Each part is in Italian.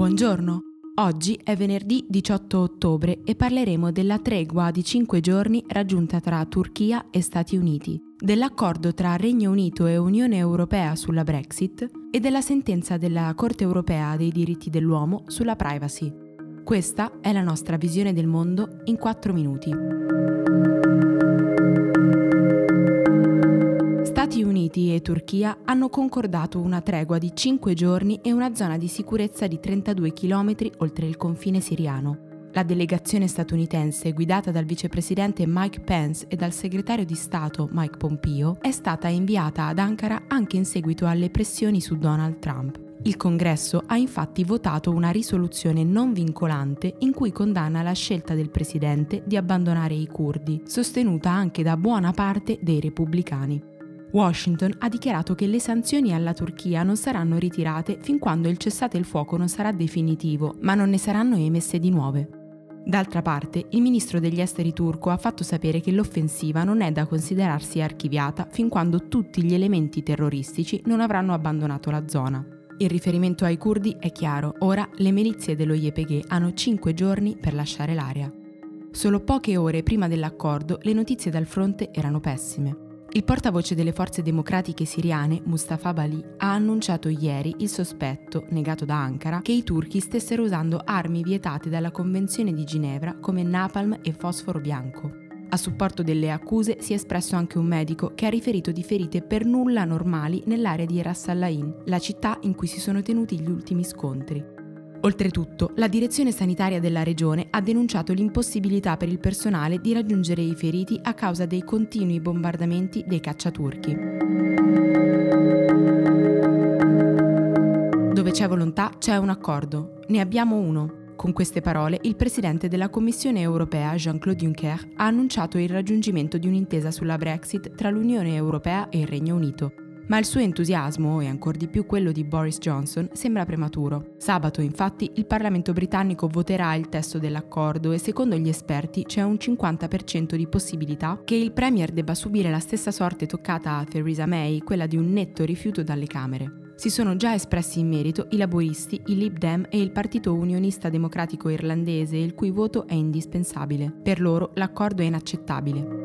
Buongiorno, oggi è venerdì 18 ottobre e parleremo della tregua di 5 giorni raggiunta tra Turchia e Stati Uniti, dell'accordo tra Regno Unito e Unione Europea sulla Brexit e della sentenza della Corte Europea dei diritti dell'uomo sulla privacy. Questa è la nostra visione del mondo in 4 minuti. Turchia hanno concordato una tregua di 5 giorni e una zona di sicurezza di 32 km oltre il confine siriano. La delegazione statunitense, guidata dal vicepresidente Mike Pence e dal segretario di Stato Mike Pompeo, è stata inviata ad Ankara anche in seguito alle pressioni su Donald Trump. Il Congresso ha infatti votato una risoluzione non vincolante in cui condanna la scelta del presidente di abbandonare i curdi, sostenuta anche da buona parte dei repubblicani. Washington ha dichiarato che le sanzioni alla Turchia non saranno ritirate fin quando il cessate il fuoco non sarà definitivo, ma non ne saranno emesse di nuove. D'altra parte, il ministro degli esteri turco ha fatto sapere che l'offensiva non è da considerarsi archiviata fin quando tutti gli elementi terroristici non avranno abbandonato la zona. Il riferimento ai curdi è chiaro, ora le milizie dello YPG hanno 5 giorni per lasciare l'area. Solo poche ore prima dell'accordo le notizie dal fronte erano pessime. Il portavoce delle forze democratiche siriane, Mustafa Bali, ha annunciato ieri il sospetto, negato da Ankara, che i turchi stessero usando armi vietate dalla Convenzione di Ginevra come napalm e fosforo bianco. A supporto delle accuse si è espresso anche un medico che ha riferito di ferite per nulla normali nell'area di Ras Al Ain, la città in cui si sono tenuti gli ultimi scontri. Oltretutto, la direzione sanitaria della regione ha denunciato l'impossibilità per il personale di raggiungere i feriti a causa dei continui bombardamenti dei cacciaturchi. Dove c'è volontà c'è un accordo. Ne abbiamo uno. Con queste parole, il presidente della Commissione europea, Jean-Claude Juncker, ha annunciato il raggiungimento di un'intesa sulla Brexit tra l'Unione europea e il Regno Unito, ma il suo entusiasmo, e ancor di più quello di Boris Johnson, sembra prematuro. Sabato, infatti, il Parlamento britannico voterà il testo dell'accordo e secondo gli esperti c'è un 50% di possibilità che il Premier debba subire la stessa sorte toccata a Theresa May, quella di un netto rifiuto dalle Camere. Si sono già espressi in merito i laboristi, i Lib Dem e il Partito Unionista Democratico Irlandese, il cui voto è indispensabile. Per loro l'accordo è inaccettabile.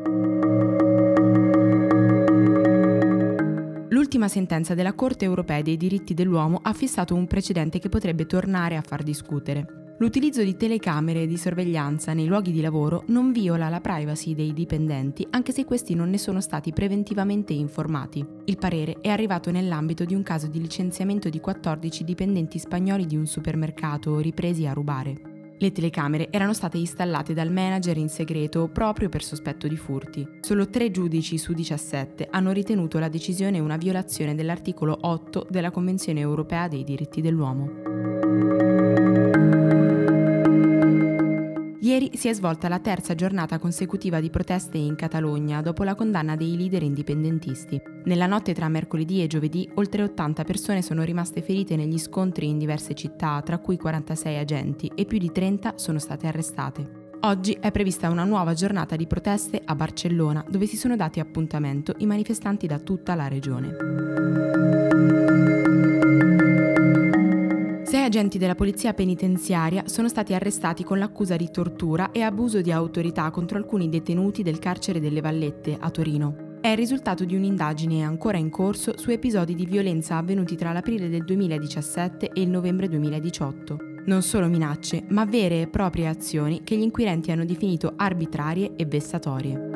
L'ultima sentenza della Corte europea dei diritti dell'uomo ha fissato un precedente che potrebbe tornare a far discutere. L'utilizzo di telecamere di sorveglianza nei luoghi di lavoro non viola la privacy dei dipendenti anche se questi non ne sono stati preventivamente informati. Il parere è arrivato nell'ambito di un caso di licenziamento di 14 dipendenti spagnoli di un supermercato ripresi a rubare. Le telecamere erano state installate dal manager in segreto proprio per sospetto di furti. Solo tre giudici su 17 hanno ritenuto la decisione una violazione dell'articolo 8 della Convenzione europea dei diritti dell'uomo. Ieri si è svolta la terza giornata consecutiva di proteste in Catalogna dopo la condanna dei leader indipendentisti. Nella notte tra mercoledì e giovedì oltre 80 persone sono rimaste ferite negli scontri in diverse città, tra cui 46 agenti, e più di 30 sono state arrestate. Oggi è prevista una nuova giornata di proteste a Barcellona, dove si sono dati appuntamento i manifestanti da tutta la regione agenti della polizia penitenziaria sono stati arrestati con l'accusa di tortura e abuso di autorità contro alcuni detenuti del carcere delle Vallette a Torino. È il risultato di un'indagine ancora in corso su episodi di violenza avvenuti tra l'aprile del 2017 e il novembre 2018. Non solo minacce, ma vere e proprie azioni che gli inquirenti hanno definito arbitrarie e vessatorie.